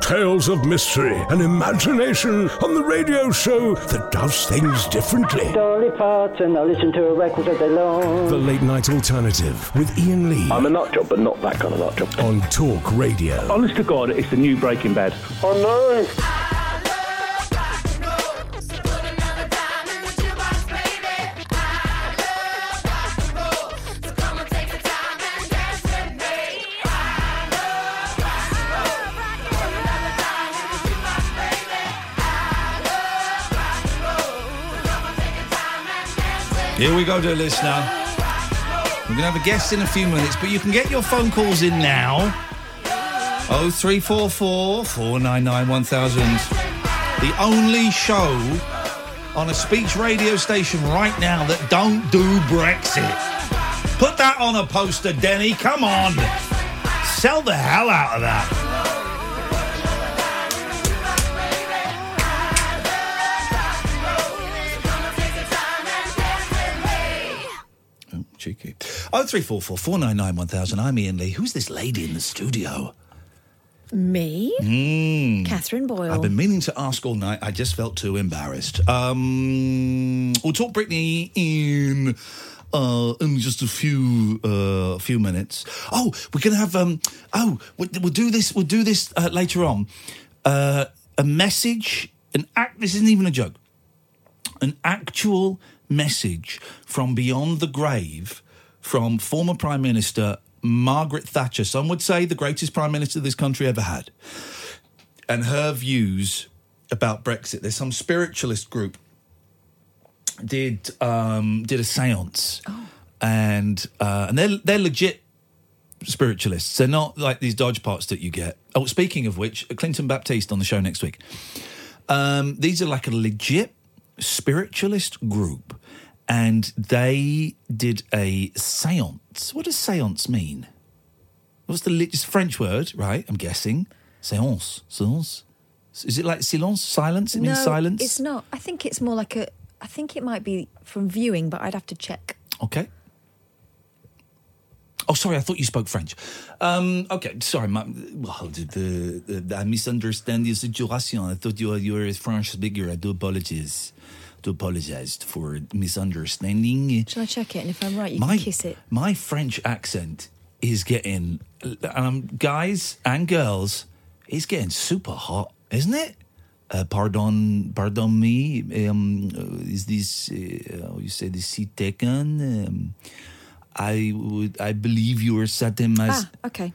Tales of mystery and imagination on the radio show that does things differently. Dolly Parton, I listen to her records all day long. The Late Night Alternative with Iain Lee I'm a nut job, but not that kind of nut job. on Talk Radio. Honest to God, it's the new Breaking Bad. Oh no! Here we go, dear listener. We're going to have a guest in a few minutes, but you can get your phone calls in now. 0344 499 1000. The only show on a speech radio station right now that don't do Brexit. Put that on a poster, Denny. Come on. Sell the hell out of that. 0344 499 1000. I'm Iain Lee. Who's this lady in the studio? Me? Catherine Boyle. I've been meaning to ask all night. I just felt too embarrassed. Um, we'll talk Britney in uh, in just a few uh, few minutes. Oh, we're gonna have um. Oh, we'll, we'll do this. We'll do this uh, later on. Uh, a message. An act. This isn't even a joke. An actual message from beyond the grave from former Prime Minister Margaret Thatcher. Some would say the greatest Prime Minister this country ever had. And her views about Brexit. There's some spiritualist group did um, did a séance, and uh, and they're they're legit spiritualists. They're not like these dodge pots that you get. Oh, speaking of which, Clinton Baptiste on the show next week. Um, these are like a legit spiritualist group, and they did a séance. What does séance mean? What's the it's French word, right? I'm guessing. Séance. Séance. Is it like silence? Silence? It means no, silence? it's not. I think it's more like a. I think it might be from viewing, but I'd have to check. Okay. Oh, sorry, I thought you spoke French. Um, okay, sorry, my, well, the, the, I misunderstand the situation. I thought you were, you were a French speaker. I do apologize. Do apologize for misunderstanding. Shall I check it? And if I'm right, you my, can kiss it. My French accent is getting, um, guys and girls, it's getting super hot, isn't it? Uh, pardon, pardon me. Um, uh, is this uh, you say this seat taken? Um, I would, I believe you were certain my. Ah, okay.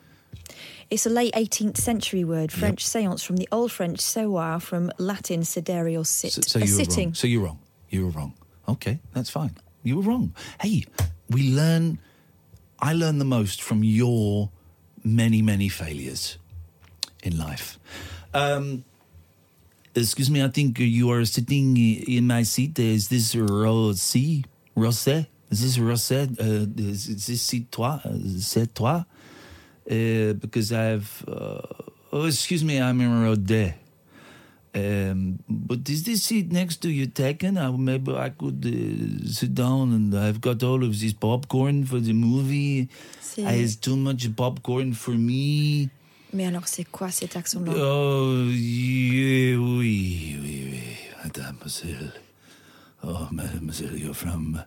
It's a late 18th century word, French séance from the Old French seoir, from Latin sedere or sit. So, so a you sitting. wrong. So you're wrong. You were wrong. Okay, that's fine. You were wrong. Hey, we learn. I learn the most from your many, many failures in life. Um, excuse me. I think you are sitting in my seat. Is this Rosé? Rosé? Is this Rosé? Uh, is, is this seat toi? Uh, C'est toi? Uh, because I've. Uh, oh, excuse me. I'm in Rodé. Um, but is this seat next to you taken? Uh, maybe I could uh, sit down and I've got all of this popcorn for the movie. Uh, It's too much popcorn for me. Mais alors, c'est quoi cet accent-là Oh, yeah, oui, oui, oui, mademoiselle. Oh, mademoiselle, you're from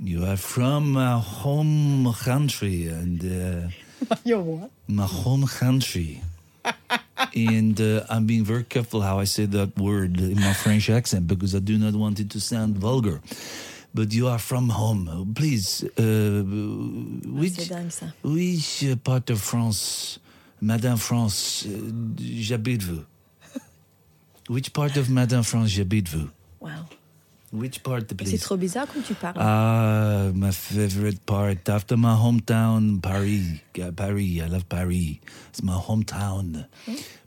You are from my home country and uh, Your what? my home country. and uh, I'm being very careful how I say that word in my French accent because I do not want it to sound vulgar. But you are from home. Please, uh, which, C'est dingue ça. which part of France, Madame France, uh, j'habite-vous? Which part of Madame France j'habite-vous? Wow. Which part, C'est trop bizarre comme tu parles. Ah, my favorite part after my hometown, Paris. Paris, I love Paris. It's my hometown.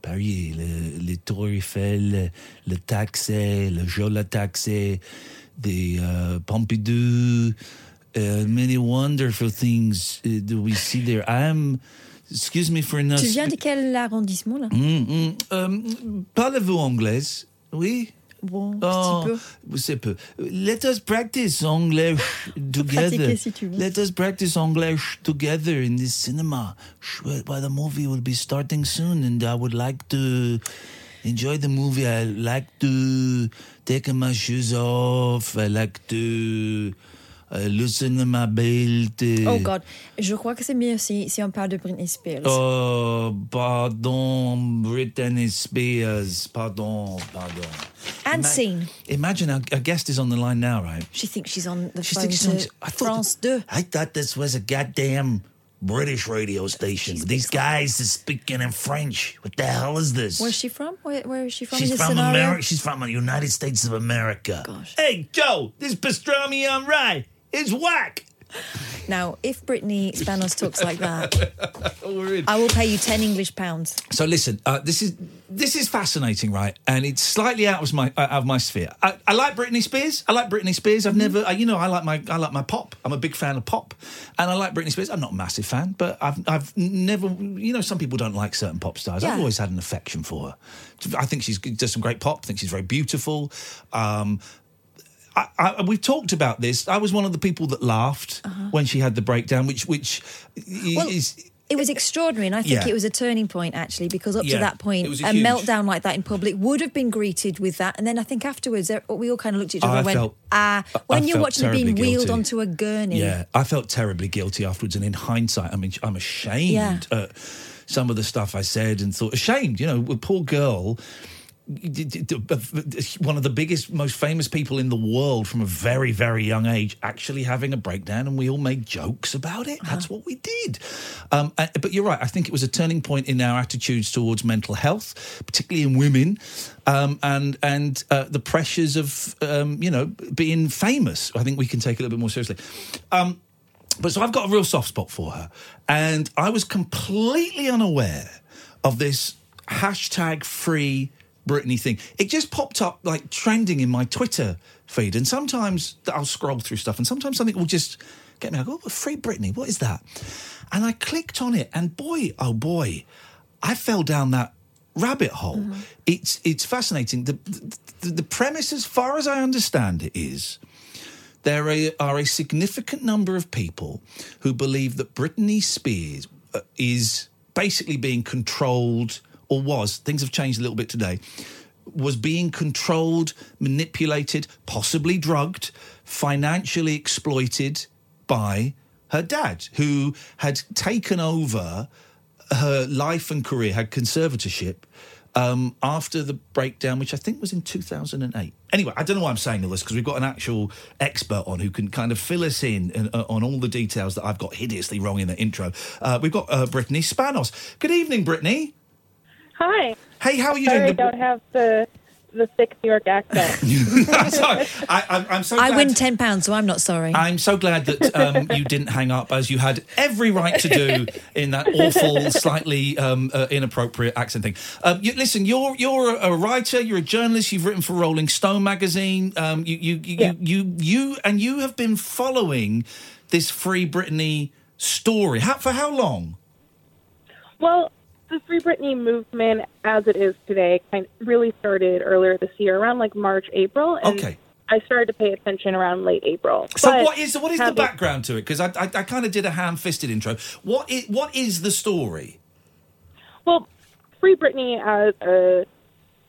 Paris, le, les Tour Eiffel, le taxi, le Jola taxi, the uh, Pompidou, uh, many wonderful things uh, that we see there. I'm, excuse me for not. tu viens de quel arrondissement là? Mm, mm, um, Parlez-vous anglaise? Oui? Bon, Oh, petit peu. c'est peu. Let us practice English together. si tu veux. Let us practice English together in this cinema. Well, the movie will be starting soon, and I would like to enjoy the movie. I like to take my shoes off. I like to uh, loosen my belt. uh, Oh God, je crois que c'est mieux si, si on parle de Britney Spears. Oh, pardon, Britney Spears. Pardon, pardon. and Ima- scene. Imagine our, our guest is on the line now, right? She thinks she's on the She phone thinks she's on- I thought France that- 2. I thought this was a goddamn British radio station. These guys are speaking in French. What the hell is this? Where's she from? Where, where is she from She's from? America. She's from the United States of America. Gosh. Hey, Joe, this pastrami on rye is whack. Now, if Brittany Spanos talks like that. I will pay you 10 English pounds. So listen, uh, this is this is fascinating, right? And it's slightly out of my uh, out of my sphere. I, I like Britney Spears. I like Britney Spears. I've never, uh, you know, I like my I like my pop. I'm a big fan of pop, and I like Britney Spears. I'm not a massive fan, but I've I've never, you know, some people don't like certain pop stars. I've always had an affection for her. I think she's does some great pop. I think she's very beautiful. Um, I, I, we've talked about this. I was one of the people that laughed when she had the breakdown, which which Uh-huh. Well, is It was extraordinary, and I think Yeah. it was a turning point actually, because up Yeah, to that point, a, a huge- meltdown like that in public would have been greeted with that, and then I think afterwards we all kind of looked at each other I and went, felt- "Ah!" I When you're watching her being wheeled guilty. onto a gurney, Yeah, I felt terribly guilty afterwards, and in hindsight, I mean, I'm ashamed Yeah. at some of the stuff I said and thought ashamed. You know, a poor girl. One of the biggest, most famous people in the world from a very, very young age, actually having a breakdown, and we all made jokes about it. That's what we did. Um, uh, but you're right. I think it was a turning point in our attitudes towards mental health, particularly in women, um, and and uh, the pressures of um, you know being famous. I think we can take a little bit more seriously. Um, but so I've got a real soft spot for her. And I was completely unaware of this hashtag free Britney thing. It just popped up like trending in my Twitter feed. And sometimes I'll scroll through stuff and sometimes something will just get me. I go, oh, free Britney, what is that? And I clicked on it and boy, oh boy, I fell down that rabbit hole. It's it's fascinating. The, the the premise, as far as I understand it, is there are, are a significant number of people who believe that Britney Spears uh, is basically being controlled, or was, things have changed a little bit today, was being controlled, manipulated, possibly drugged, financially exploited by her dad, who had taken over her life and career, had conservatorship um, after the breakdown, which I think was in 2008. Anyway, I don't know why I'm saying all this because we've got an actual expert on who can kind of fill us in and, uh, on all the details that I've got hideously wrong in the intro. Uh, we've got uh, Brittany Spanos. Good evening, Brittany. Hi. Hey, how are you Sorry, I don't have the the thick New York accent. I'm sorry. I, I'm, I'm so I glad- win ten pounds, so I'm not sorry. I'm so glad that um, you didn't hang up, as you had every right to do in that awful, slightly um, uh, inappropriate accent thing. Um, you, listen, you're you're a, a writer, you're a journalist. You've written for Rolling Stone magazine. Um, you, you, you, Yeah. you you you and you have been following this Free Britney story. How, for how long? well, the Free Britney movement, as it is today, kind of really started earlier this year, around like March, April. And Okay. I started to pay attention around late April. So But what is what is the background to it? Because I, I, I kind of did a ham-fisted intro. What is what is the story? Well, Free Britney as a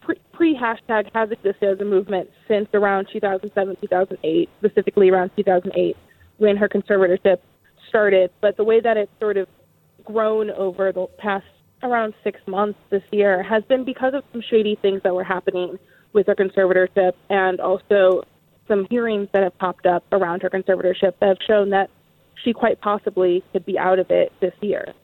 pre- pre-hashtag has existed as a movement since around 2007, 2008, specifically around 2008, when her conservatorship started. But the way that it's sort of grown over the past around six months this year has been because of some shady things that were happening with her conservatorship and also some hearings that have popped up around her conservatorship that have shown that she quite possibly could be out of it this year.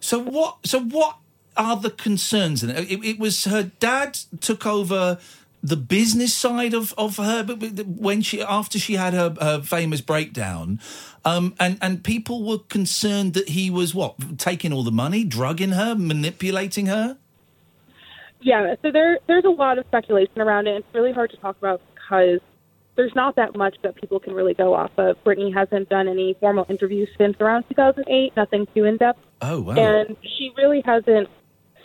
So what? So what are the concerns? In it? It, it was her dad took over the business side of, of her when she after she had her, her famous breakdown um, and and people were concerned that he was what taking all the money drugging her manipulating her Yeah, so there there's a lot of speculation around it. It's really hard to talk about because there's not that much that people can really go off of. Britney hasn't done any formal interviews since around 2008, nothing too in depth. oh wow And she really hasn't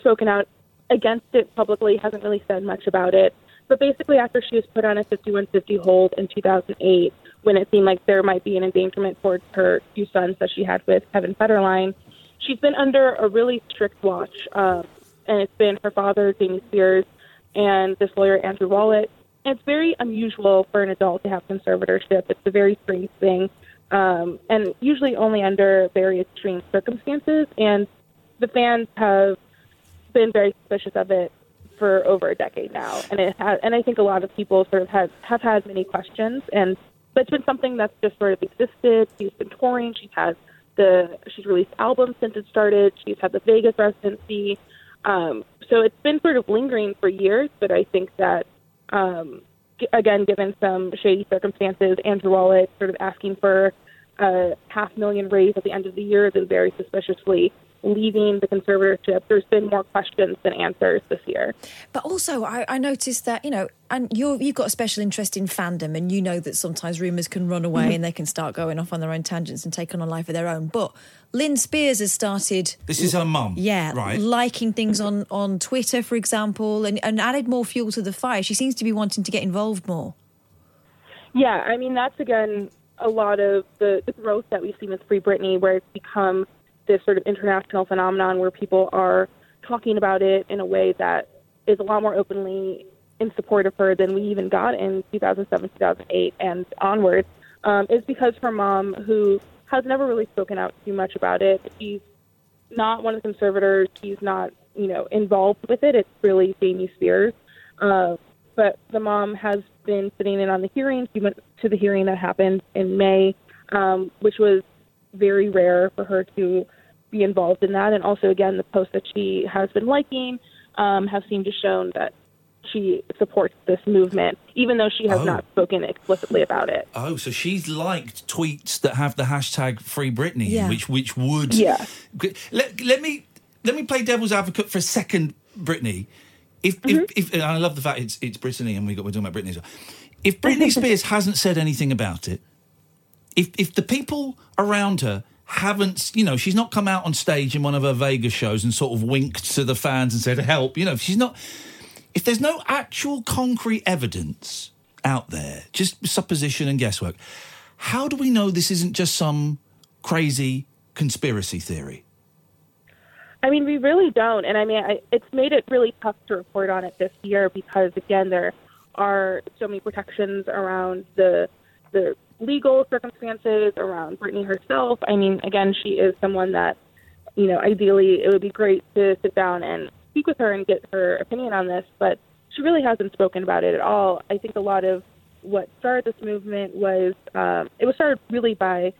spoken out against it publicly, hasn't really said much about it. But basically, after she was put on a 5150 hold in 2008, when it seemed like there might be an endangerment towards her two sons that she had with Kevin Federline, she's been under a really strict watch. Um, and it's been her father, Jamie Spears, and this lawyer, Andrew Wallet. And it's very unusual for an adult to have conservatorship. It's a very strange thing, um, and usually only under very extreme circumstances. And the fans have been very suspicious of it for over a decade now, and it has, and I think a lot of people sort of have have had many questions, and but it's been something that's just sort of existed. She's been touring. She's had the she's released albums since it started. She's had the Vegas residency, um, so it's been sort of lingering for years. But I think that um, g- again, given some shady circumstances, Andrew Wallet sort of asking for a half million raise at the end of the year, is very suspiciously leaving the conservatorship. There's been more questions than answers this year. But also, I, I noticed that you know, and you're, you've got a special interest in fandom, and you know that sometimes rumours can run away Mm-hmm. and they can start going off on their own tangents and take on a life of their own. But Lynn Spears has started. this is her mum Yeah, right liking things on, on Twitter, for example, and, and added more fuel to the fire. She seems to be wanting to get involved more. Yeah, I mean that's again a lot of the, the growth that we've seen with Free Britney, where it's become this sort of international phenomenon where people are talking about it in a way that is a lot more openly in support of her than we even got in 2007, 2008, and onwards Um, is because her mom, who has never really spoken out too much about it, she's not one of the conservators. She's not, you know, involved with it. It's really Jamie Spears. Uh, but the mom has been sitting in on the hearing. She went to the hearing that happened in May, um, which was very rare for her to be involved in that. And also, again, the posts that she has been liking um, have seemed to shown that she supports this movement, even though she has Oh. not spoken explicitly about it. Oh, so she's liked tweets that have the hashtag Free Brittany, Yeah. which which would Yeah. Let, let me let me play devil's advocate for a second, Britney. If Mm-hmm. if, if and I love the fact it's it's Brittany and we got we're talking about Britney as well. If Britney Spears hasn't said anything about it, if if the people around her haven't, you know, she's not come out on stage in one of her Vegas shows and sort of winked to the fans and said help, you know, she's not if there's no actual concrete evidence out there, just supposition and guesswork, how do we know this isn't just some crazy conspiracy theory? I mean, we really don't, and I mean, I, it's made it really tough to report on it this year because, again, there are so many protections around the the legal circumstances around Britney herself. I mean, again, she is someone that, you know, ideally it would be great to sit down and speak with her and get her opinion on this, but she really hasn't spoken about it at all. I think a lot of what started this movement was um, it was started really by,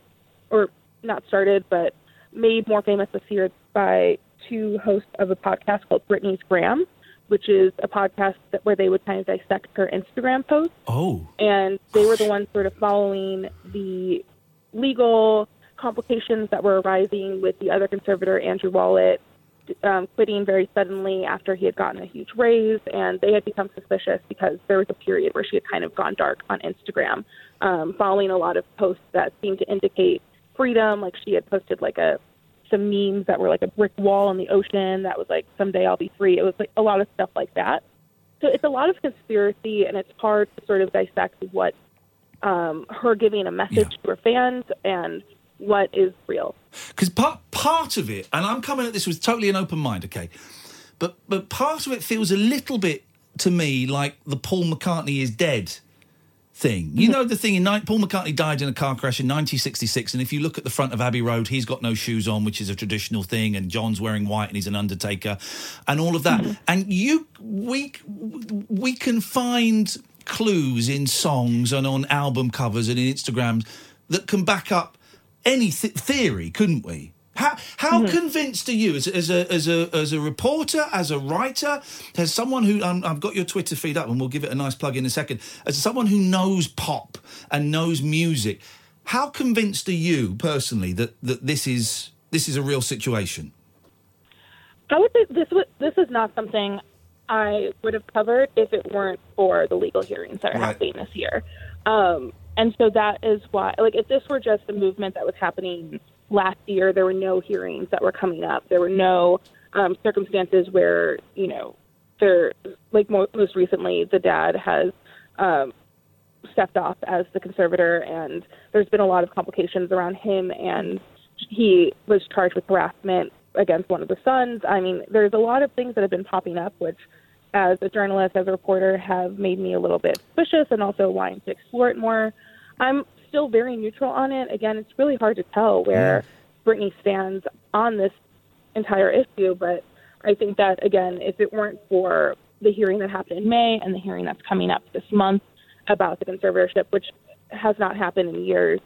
or not started, but made more famous this year by two hosts of a podcast called Britney's Gram, which is a podcast that, where they would kind of dissect her Instagram posts. Oh, and they were the ones sort of following the legal complications that were arising with the other conservator, Andrew Wallet, um, quitting very suddenly after he had gotten a huge raise, and they had become suspicious because there was a period where she had kind of gone dark on Instagram, um, following a lot of posts that seemed to indicate freedom. Like she had posted like a some memes that were like a brick wall in the ocean that was like someday I'll be free. It was like a lot of stuff like that. So it's a lot of conspiracy, and it's hard to sort of dissect what um, her giving a message Yeah. to her fans and what is real. because part part of it, and I'm coming at this with totally an open mind, okay, but but part of it feels a little bit to me like the Paul McCartney is dead thing. You mm-hmm. know the thing in Paul McCartney died in a car crash in 1966, and if you look at the front of Abbey Road, he's got no shoes on, which is a traditional thing, and John's wearing white and he's an undertaker, and all of that. Mm-hmm. And you, we, we can find clues in songs and on album covers and in Instagrams that can back up any th- theory, couldn't we? How, how convinced are you as, as a as a as a reporter, as a writer, as someone who um, I've got your Twitter feed up, and we'll give it a nice plug in a second. As someone who knows pop and knows music, how convinced are you personally that that this is this is a real situation? I would say this was, this is not something I would have covered if it weren't for the legal hearings that are Right. happening this year. Um, and so that is why, like, if this were just a movement that was happening last year, there were no hearings that were coming up. There were no um, circumstances where, you know, there, like mo- most recently, the dad has um, stepped off as the conservator, and there's been a lot of complications around him, and he was charged with harassment against one of the sons. I mean, there's a lot of things that have been popping up, which, as a journalist, as a reporter, have made me a little bit suspicious and also wanting to explore it more. I'm still very neutral on it. Again, it's really hard to tell where Britney stands on this entire issue, but I think that again, if it weren't for the hearing that happened in May and the hearing that's coming up this month about the conservatorship, which has not happened in years,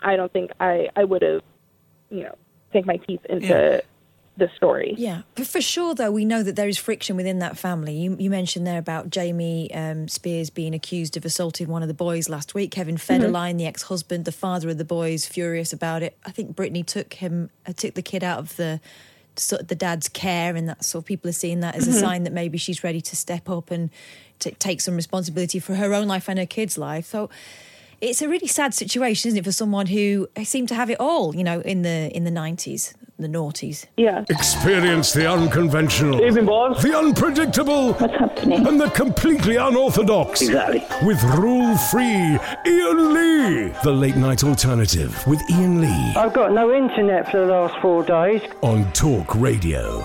I don't think I, I would have, you know, sink my teeth into Yeah. The story. Yeah, but for sure, though, we know that there is friction within that family. You, you mentioned there about Jamie um, Spears being accused of assaulting one of the boys last week. Kevin Federline, the ex-husband, the father of the boys, furious about it. I think Britney took him, uh, took the kid out of the sort of the dad's care, and that sort of people are seeing that as a sign that maybe she's ready to step up and t- take some responsibility for her own life and her kid's life. So. It's a really sad situation, isn't it, for someone who seemed to have it all, you know, in the in the nineties, the noughties. Yeah. Experience the unconventional, Evening, boys. the unpredictable, What's happening? and the completely unorthodox. Exactly. With rule free Iain Lee. The late night alternative with Iain Lee I've got no internet for the last four days. on Talk Radio.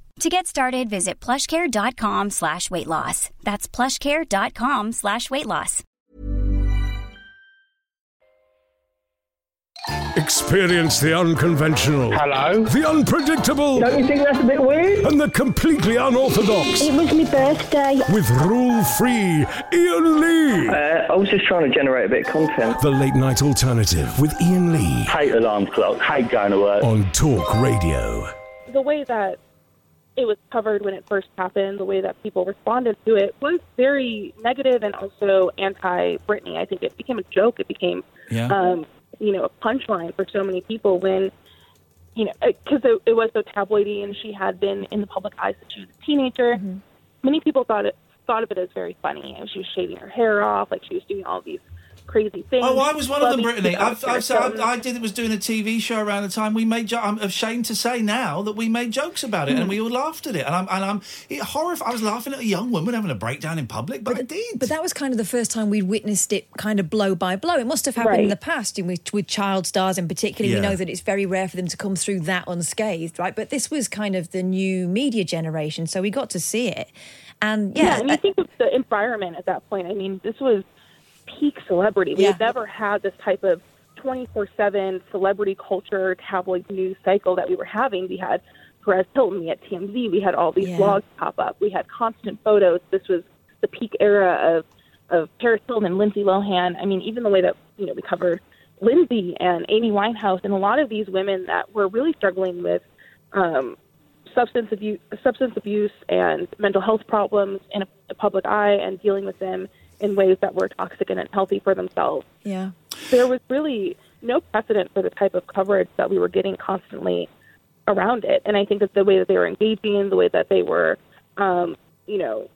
To get started, visit plushcare.com slash weight loss. That's plushcare.com slash weight loss. Experience the unconventional, Hello? the unpredictable, Don't you think that's a bit weird? and the completely unorthodox. It was my birthday. With rule free Iain Lee. Uh, I was just trying to generate a bit of content. The late night alternative with Iain Lee Hate alarm clocks, hate going to work. on Talk Radio. the way that it was covered when it first happened, the way that people responded to it was very negative and also anti Britney. I think it became a joke. It became, Yeah. um, you know, a punchline for so many people when, you know, because it, it was so tabloidy and she had been in the public eye since she was a teenager. Many people thought it thought of it as very funny. And she was shaving her hair off, like she was doing all these crazy things. Oh, I was one of them, Brittany. I've, out I've, so there. I, I did. Was doing a TV show around the time we made. Jo- I'm ashamed to say now that we made jokes about it and hmm. we all laughed at it. And I'm and I'm it, horrified. I was laughing at a young woman having a breakdown in public, but, I did. But that was kind of the first time we'd witnessed it kind of blow by blow. It must have happened in the past and with, with child stars in particular. Yeah. We know that it's very rare for them to come through that unscathed, right? But this was kind of the new media generation, so we got to see it. And Yeah, yeah, and you uh, think of the environment at that point. I mean, this was peak celebrity. We Yeah. had never had this type of 24 7 celebrity culture tabloid news cycle that we were having. We had Perez Hilton, we had TMZ, we had all these Yeah. blogs pop up, we had constant photos. This was the peak era of, of Paris Hilton and Lindsay Lohan. I mean, even the way that, you know, we covered Lindsay and Amy Winehouse and a lot of these women that were really struggling with um, substance abuse, substance abuse and mental health problems in a, a public eye and dealing with them in ways that were toxic and unhealthy for themselves. yeah. There was really no precedent for the type of coverage that we were getting constantly around it. And I think that the way that they were engaging, the way that they were, um, you know,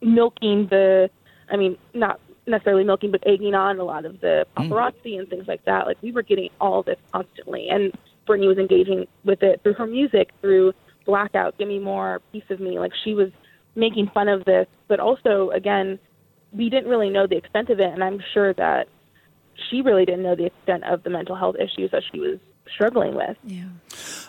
milking the, I mean, not necessarily milking, but egging on a lot of the paparazzi and things like that. Like we were getting all this constantly. And Britney was engaging with it through her music, through Blackout, Give Me More, Piece of Me. Like she was making fun of this, but also, again, we didn't really know the extent of it. And I'm sure that she really didn't know the extent of the mental health issues that she was struggling with. Yeah.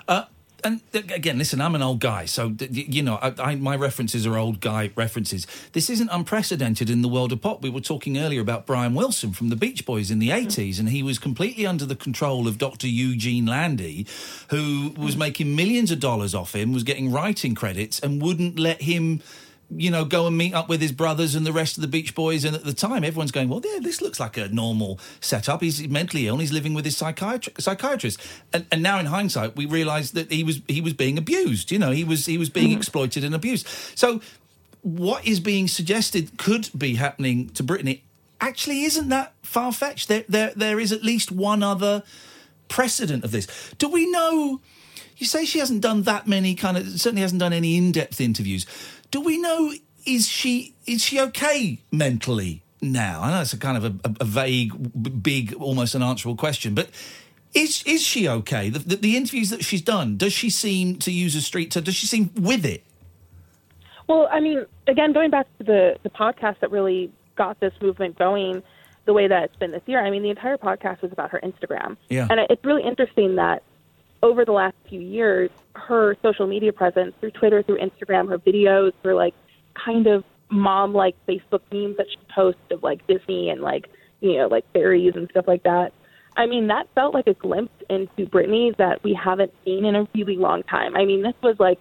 Uh, and uh, again, listen, I'm an old guy, so you know, I, I, my references are old guy references. This isn't unprecedented in the world of pop. We were talking earlier about Brian Wilson from the Beach Boys in the mm-hmm. 80s, and he was completely under the control of Dr. Eugene Landy, who was mm. making millions of dollars off him, was getting writing credits, and wouldn't let him. You know, go and meet up with his brothers and the rest of the Beach Boys. And at the time, everyone's going, "Well, yeah, this looks like a normal setup. He's mentally ill. and He's living with his psychiatri- psychiatrist." And, and now, in hindsight, we realise that he was he was being abused. You know, he was he was being mm-hmm. exploited and abused. So, what is being suggested could be happening to Britney actually isn't that far fetched. There, there, there is at least one other precedent of this. Do we know? You say she hasn't done that many kind of certainly hasn't done any in-depth interviews. Do we know is she is she okay mentally now? I know it's a kind of a, a, vague, big, almost unanswerable question, but is is she okay? The, the, the interviews that she's done, does she seem to use a street term? Does she seem with it? Well, I mean, again, going back to the the podcast that really got this movement going the way that it's been this year. I mean, the entire podcast was about her Instagram, Yeah. and it's really interesting that over the last few years, her social media presence through Twitter, through Instagram, her videos, her like kind of mom like Facebook memes that she posts of like Disney and like you know like fairies and stuff like that. I mean, that felt like a glimpse into Britney that we haven't seen in a really long time. I mean, this was like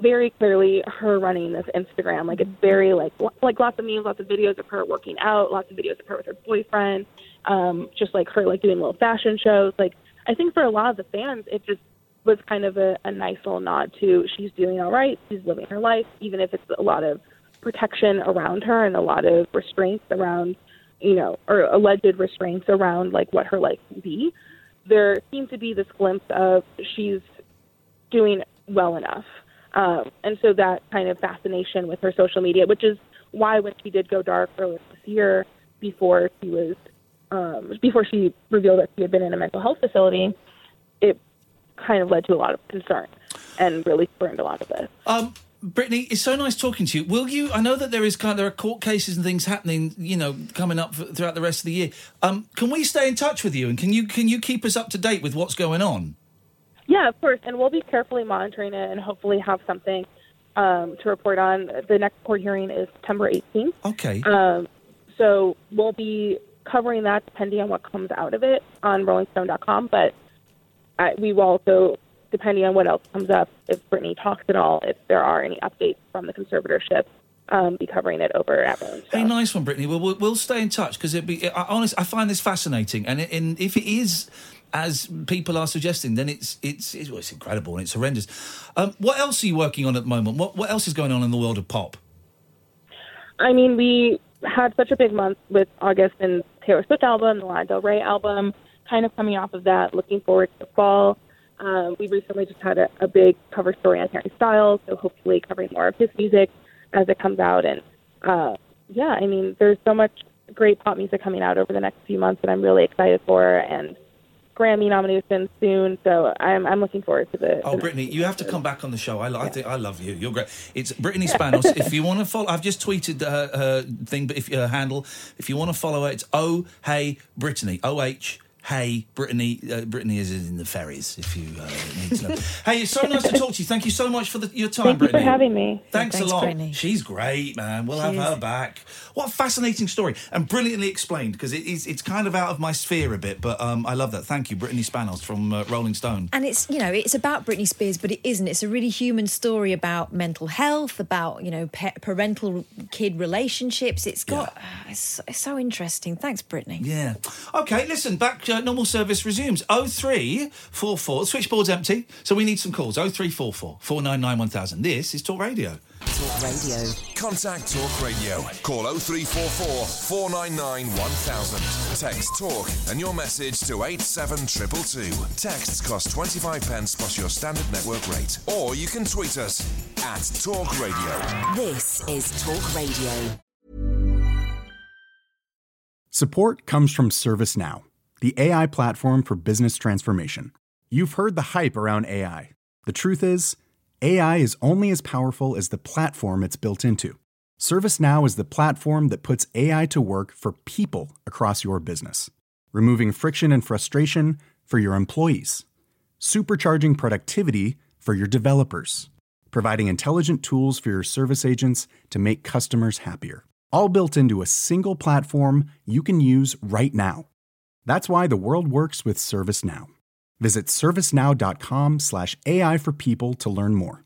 very clearly her running this Instagram. Like it's very like like lots of memes, lots of videos of her working out, lots of videos of her with her boyfriend, um, just like her like doing little fashion shows. Like I think for a lot of the fans, it just was kind of a, a nice little nod to she's doing all right, she's living her life, even if it's a lot of protection around her and a lot of restraints around, you know, or alleged restraints around like what her life can be. There seems to be this glimpse of she's doing well enough. Um, and so that kind of fascination with her social media, which is why when she did go dark earlier this year, before she was, um, before she revealed that she had been in a mental health facility, it kind of led to a lot of concern and really spurned a lot of this. Um, Brittany, it's so nice talking to you. Will you? I know that there is kind of there are court cases and things happening, you know, coming up f- throughout the rest of the year. Um, can we stay in touch with you and can you can you keep us up to date with what's going on? Yeah, of course. And we'll be carefully monitoring it and hopefully have something um, to report on. The next court hearing is September 18th. Okay. Um, so we'll be covering that depending on what comes out of it on RollingStone.com. But I, we will also, depending on what else comes up, if Britney talks at all, if there are any updates from the conservatorship, um, be covering it over at Rolling Hey, nice one, Brittany. Well, we'll, we'll stay in touch because it be. I, honest, I find this fascinating, and, it, and if it is as people are suggesting, then it's it's it's, well, it's incredible and it's horrendous. Um, what else are you working on at the moment? What what else is going on in the world of pop? I mean, we had such a big month with August and Taylor Swift album, the Lana Del Rey album, kind of coming off of that, looking forward to fall. Um, we recently just had a, a big cover story on Harry Styles, so hopefully covering more of his music as it comes out. And uh, yeah, I mean, there's so much great pop music coming out over the next few months that I'm really excited for, and Grammy nominations soon. So I'm I'm looking forward to the. Oh, the Brittany, you have to come back on the show. I, li- I think I love you. You're great. It's Brittany Spanos. if you want to follow, I've just tweeted her, her thing, but if her handle, if you want to follow her, it's oh hey Brittany O H. Hey, Brittany. Uh, Brittany is in the ferries. If you uh, need to know. hey, it's so nice to talk to you. Thank you so much for the, your time, Thank you for Brittany. having me. Thanks, Thanks, a lot. Brittany. She's great, man. We'll She have her back. What a fascinating story and brilliantly explained because it is it's kind of out of my sphere a bit, but um, I love that. Thank you, Brittany Spanos from uh, Rolling Stone. And it's you know it's about Britney Spears, but it isn't. It's a really human story about mental health, about you know pa- parental kid relationships. It's got it's, it's so interesting. Thanks, Brittany. Yeah. Okay, listen, back uh, normal service resumes. 0344 switchboard's empty, so we need some calls. 0344 499 1000. This is Talk Radio. Talk Radio. Contact Talk Radio. Call 0344 499 1000. Text Talk and your message to 87222. Texts cost 25 pence plus your standard network rate. Or you can tweet us at Talk Radio. This is Talk Radio. Support comes from ServiceNow, the AI platform for business transformation. You've heard the hype around AI. The truth is, AI is only as powerful as the platform it's built into. ServiceNow is the platform that puts AI to work for people across your business, removing friction and frustration for your employees, supercharging productivity for your developers, providing intelligent tools for your service agents to make customers happier. All built into a single platform you can use right now. That's why the world works with ServiceNow. Visit servicenow.com slash AI for people to learn more.